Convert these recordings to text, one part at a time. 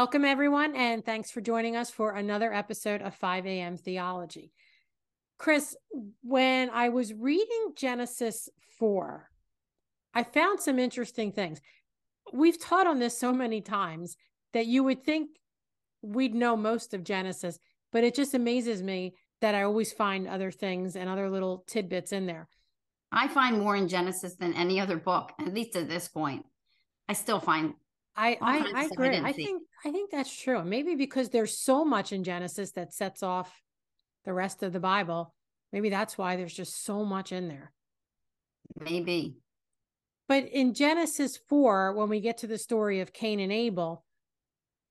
Welcome, everyone, and thanks for joining us for another episode of 5 a.m. Theology. Chris, when I was reading Genesis 4, I found some interesting things. We've taught on this so many times that you would think we'd know most of Genesis, but it just amazes me that I always find other things and other little tidbits in there. I find more in Genesis than any other book, at least at this point. I still find I I, I agree. I, I think I think that's true. Maybe because there's so much in Genesis that sets off the rest of the Bible. Maybe that's why there's just so much in there. Maybe. But in Genesis 4, when we get to the story of Cain and Abel,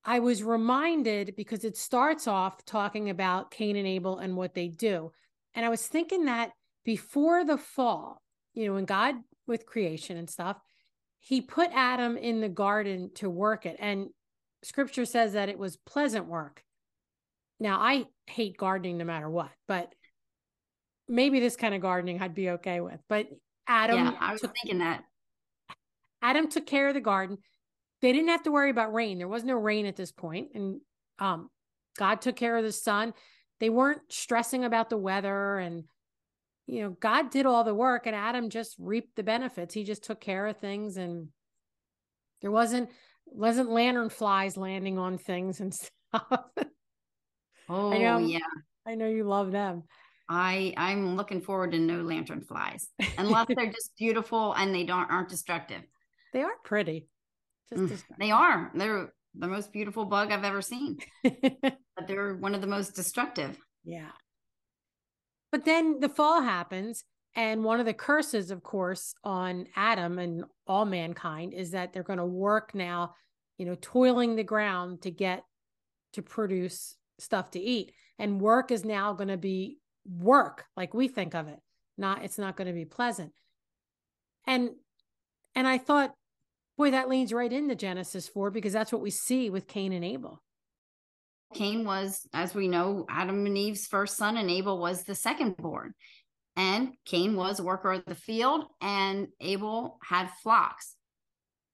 I was reminded because it starts off talking about Cain and Abel and what they do. And I was thinking that before the fall, you know, when God with creation and stuff, he put Adam in the garden to work it. And scripture says that it was pleasant work. Now, I hate gardening no matter what, but maybe this kind of gardening I'd be okay with. But Adam, yeah, I was took, thinking that. Adam took care of the garden. They didn't have to worry about rain. There was no rain at this point, and um, God took care of the sun. They weren't stressing about the weather, and you know, God did all the work, and Adam just reaped the benefits. He just took care of things, and there wasn't wasn't lantern flies landing on things and stuff. Oh I know, yeah, I know you love them. I I'm looking forward to no lantern flies unless they're just beautiful and they don't aren't destructive. They are pretty. Mm, they are. They're the most beautiful bug I've ever seen. but they're one of the most destructive. Yeah. But then the fall happens and one of the curses of course on Adam and all mankind is that they're going to work now, you know, toiling the ground to get to produce stuff to eat. And work is now going to be work like we think of it. Not it's not going to be pleasant. And and i thought boy that leans right into genesis 4 because that's what we see with cain and abel. Cain was as we know adam and eve's first son and abel was the second born. And cain was a worker of the field and abel had flocks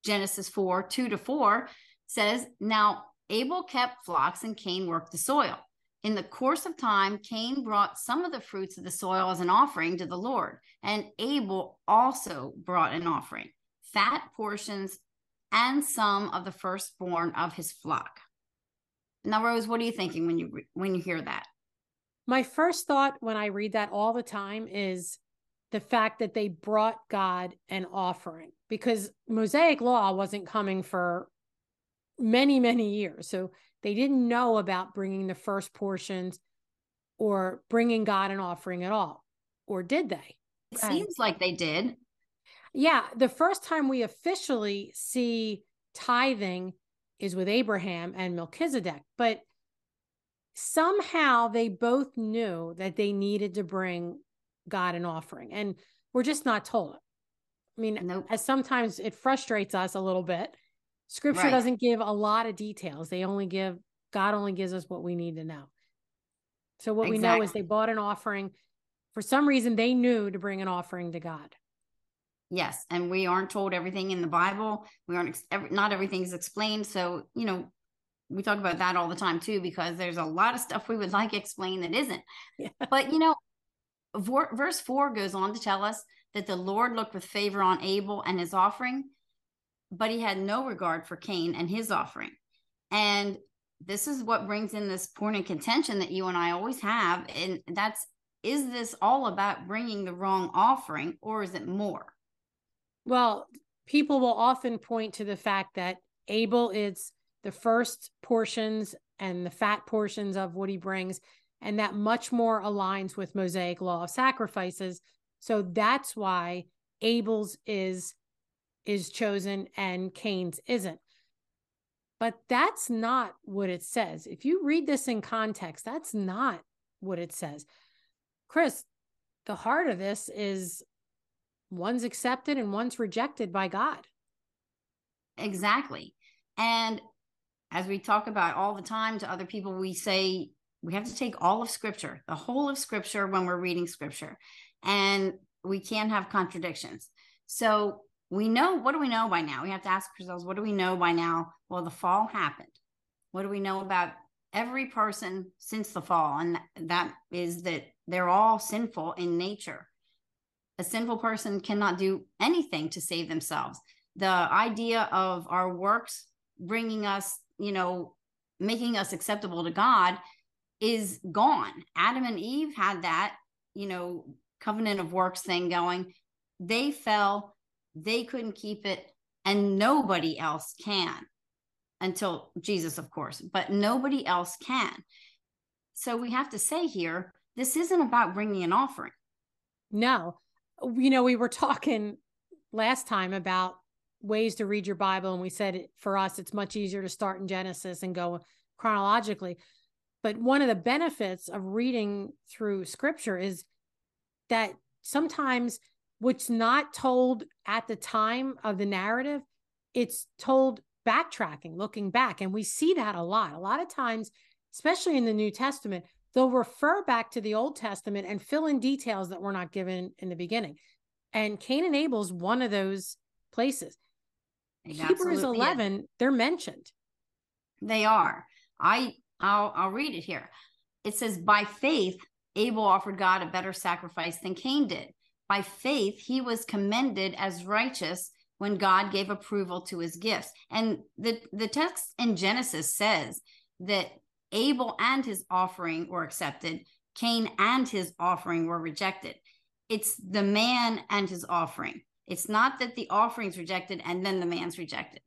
genesis 4 2 to 4 says now abel kept flocks and cain worked the soil in the course of time, Cain brought some of the fruits of the soil as an offering to the Lord, and Abel also brought an offering, fat portions, and some of the firstborn of his flock. Now, Rose, what are you thinking when you when you hear that? My first thought when I read that all the time is the fact that they brought God an offering because Mosaic law wasn't coming for many many years. So they didn't know about bringing the first portions or bringing God an offering at all. Or did they? It seems like they did. Yeah. The first time we officially see tithing is with Abraham and Melchizedek. But somehow they both knew that they needed to bring God an offering. And we're just not told. I mean, nope. as sometimes it frustrates us a little bit Scripture right. doesn't give a lot of details. They only give God only gives us what we need to know. So what exactly. we know is they bought an offering. For some reason, they knew to bring an offering to God. Yes, and we aren't told everything in the Bible. We aren't every, not everything's explained. So you know, we talk about that all the time too, because there's a lot of stuff we would like explained that isn't. Yeah. But you know, verse four goes on to tell us that the Lord looked with favor on Abel and his offering, but he had no regard for Cain and his offering. And this is what brings in this point of contention that you and I always have. And that's is this all about bringing the wrong offering or is it more? Well, people will often point to the fact that Abel is the first portions and the fat portions of what he brings, and that much more aligns with Mosaic law of sacrifices. So that's why Abel's is is chosen and Cain's isn't. But that's not what it says. If you read this in context, that's not what it says. Chris, the heart of this is one's accepted and one's rejected by God. Exactly. And as we talk about all the time to other people, we say we have to take all of scripture, the whole of scripture when we're reading scripture, and we can't have contradictions. So we know what do we know by now? We have to ask ourselves, what do we know by now? Well, the fall happened. what do we know about every person since the fall? And that is that they're all sinful in nature. A sinful person cannot do anything to save themselves. The idea of our works bringing us, you know, making us acceptable to God is gone. Adam and Eve had that, you know, covenant of works thing going. They fell, they couldn't keep it, and nobody else can until Jesus, of course, but nobody else can. So we have to say here, this isn't about bringing an offering. No. You know, we were talking last time about ways to read your Bible, and we said for us, it's much easier to start in Genesis and go chronologically. But one of the benefits of reading through scripture is that sometimes what's not told at the time of the narrative, it's told backtracking, looking back. And we see that a lot. A lot of times, especially in the New Testament, they'll refer back to the Old Testament and fill in details that were not given in the beginning. And Cain and Abel's one of those places. Hebrews 11, is. they're mentioned. They are. I I'll I'll read it here. It says by faith Abel offered God a better sacrifice than Cain did. By faith he was commended as righteous when God gave approval to his gifts. And the the text in Genesis says that Abel and his offering were accepted, Cain and his offering were rejected. It's the man and his offering. It's not that the offering's rejected and then the man's rejected.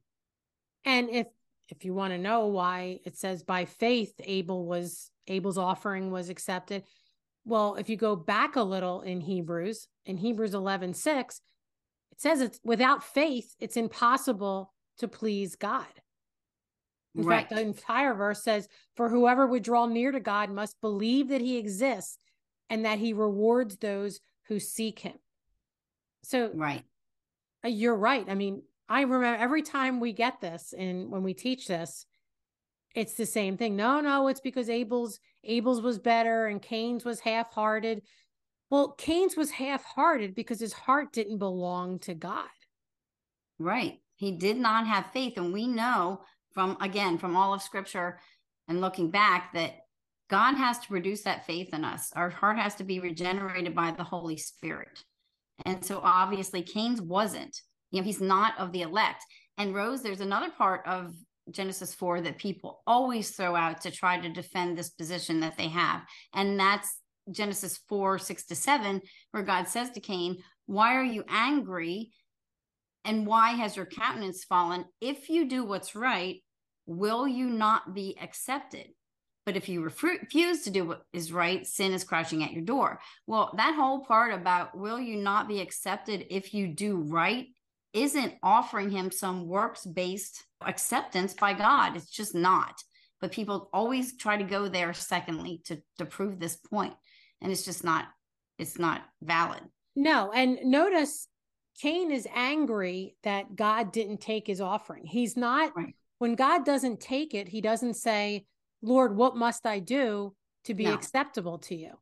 And if if you want to know why it says by faith Abel was Abel's offering was accepted. Well, if you go back a little in Hebrews, in Hebrews 11, 6, it says it's without faith, it's impossible to please God. In right. fact, the entire verse says, For whoever would draw near to God must believe that he exists and that he rewards those who seek him. So, right. Uh, you're right. I mean, I remember every time we get this and when we teach this, it's the same thing. No, no, it's because Abel's Abel's was better and Cain's was half-hearted. Well, Cain's was half-hearted because his heart didn't belong to God. Right. He did not have faith and we know from again from all of scripture and looking back that God has to produce that faith in us. Our heart has to be regenerated by the Holy Spirit. And so obviously Cain's wasn't you know he's not of the elect. And rose there's another part of genesis 4 that people always throw out to try to defend this position that they have. And that's genesis 4 6 to 7 where god says to cain why are you angry? And why has your countenance fallen? If you do what's right will you not be accepted? But if you refuse to do what is right, sin is crouching at your door. Well, that whole part about will you not be accepted if you do right isn't offering him some works based acceptance by God. It's just not. But people always try to go there secondly to to prove this point, and it's just not it's not valid. No, and notice Cain is angry that God didn't take his offering. He's not right. when God doesn't take it, he doesn't say, "Lord, what must I do to be no. acceptable to you?"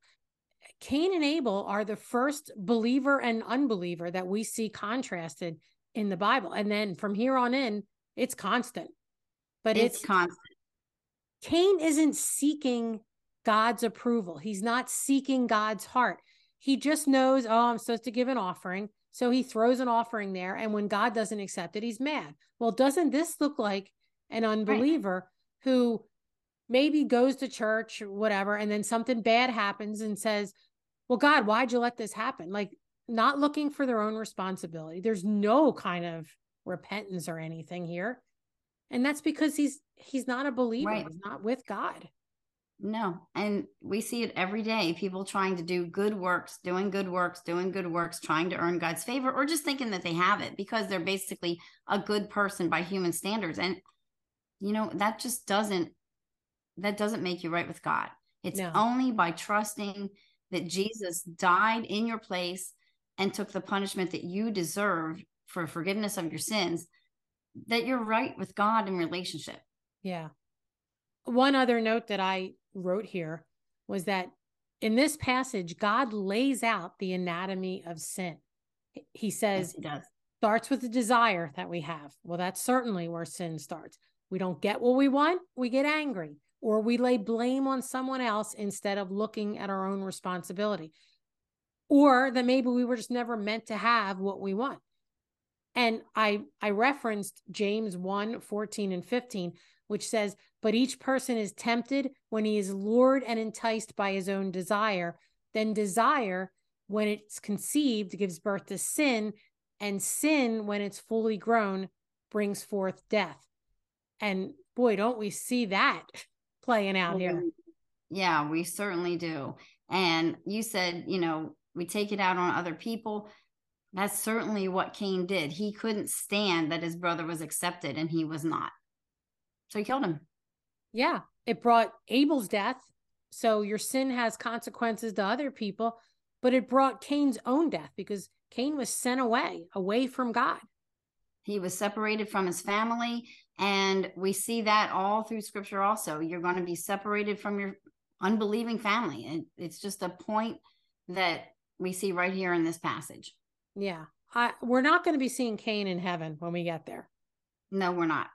Cain and Abel are the first believer and unbeliever that we see contrasted in the Bible. And then from here on in, it's constant. But it's, it's constant. Cain isn't seeking God's approval. He's not seeking God's heart. He just knows, oh, I'm supposed to give an offering. So he throws an offering there. And when God doesn't accept it, he's mad. Well, doesn't this look like an unbeliever right. who maybe goes to church, whatever, and then something bad happens and says, Well, God, why'd you let this happen? Like not looking for their own responsibility. There's no kind of repentance or anything here. And that's because he's he's not a believer. Right. He's not with God. No. And we see it every day. People trying to do good works, doing good works, doing good works, trying to earn God's favor, or just thinking that they have it because they're basically a good person by human standards. And you know, that just doesn't that doesn't make you right with God. It's no. only by trusting that Jesus died in your place and took the punishment that you deserve for forgiveness of your sins, that you're right with God in relationship. Yeah. One other note that I wrote here was that in this passage, God lays out the anatomy of sin. He says, yes, he does. starts with the desire that we have. Well, that's certainly where sin starts. We don't get what we want, we get angry, or we lay blame on someone else instead of looking at our own responsibility. Or that maybe we were just never meant to have what we want. And I I referenced James 1 14 and 15, which says, But each person is tempted when he is lured and enticed by his own desire. Then desire, when it's conceived, gives birth to sin, and sin, when it's fully grown, brings forth death. And boy, don't we see that playing out here. Yeah, we certainly do. And you said, you know, we take it out on other people. That's certainly what Cain did. He couldn't stand that his brother was accepted and he was not. So he killed him. Yeah, it brought Abel's death. So your sin has consequences to other people, but it brought Cain's own death because Cain was sent away, away from God. He was separated from his family. And we see that all through scripture also. You're going to be separated from your unbelieving family. And it's just a point that we see right here in this passage. Yeah. I, we're not going to be seeing Cain in heaven when we get there. No, we're not.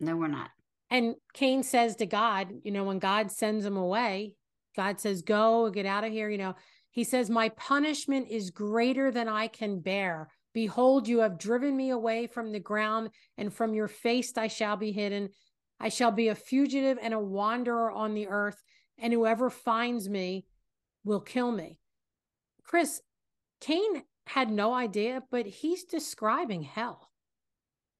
No, we're not. And Cain says to God, you know, when God sends him away, God says, Go, get out of here. You know, he says, My punishment is greater than I can bear. Behold, you have driven me away from the ground, and from your face I shall be hidden. I shall be a fugitive and a wanderer on the earth, and whoever finds me will kill me. Chris, Cain had no idea, but he's describing hell.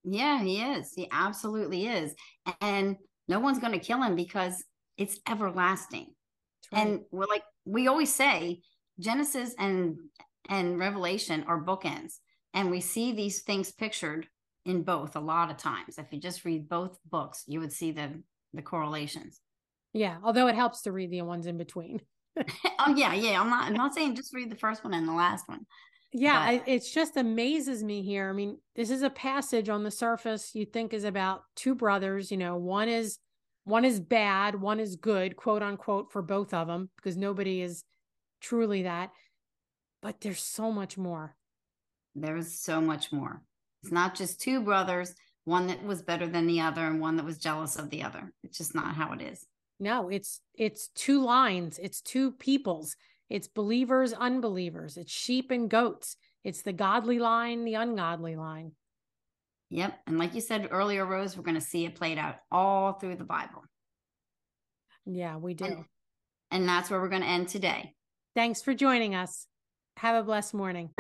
Yeah, he is. He absolutely is. And no one's going to kill him because it's everlasting. Right. And we're like we always say Genesis and and Revelation are bookends. And we see these things pictured in both a lot of times. If you just read both books, you would see the the correlations. Yeah, although it helps to read the ones in between. oh yeah, yeah. I'm not I'm not saying just read the first one and the last one. Yeah, but... it just amazes me here. I mean, this is a passage on the surface you think is about two brothers, you know, one is one is bad, one is good, quote unquote for both of them because nobody is truly that. But there's so much more there's so much more. It's not just two brothers, one that was better than the other and one that was jealous of the other. It's just not how it is. No, it's it's two lines, it's two peoples. It's believers, unbelievers. It's sheep and goats. It's the godly line, the ungodly line. Yep. And like you said earlier, Rose, we're going to see it played out all through the Bible. Yeah, we do. And, and that's where we're going to end today. Thanks for joining us. Have a blessed morning.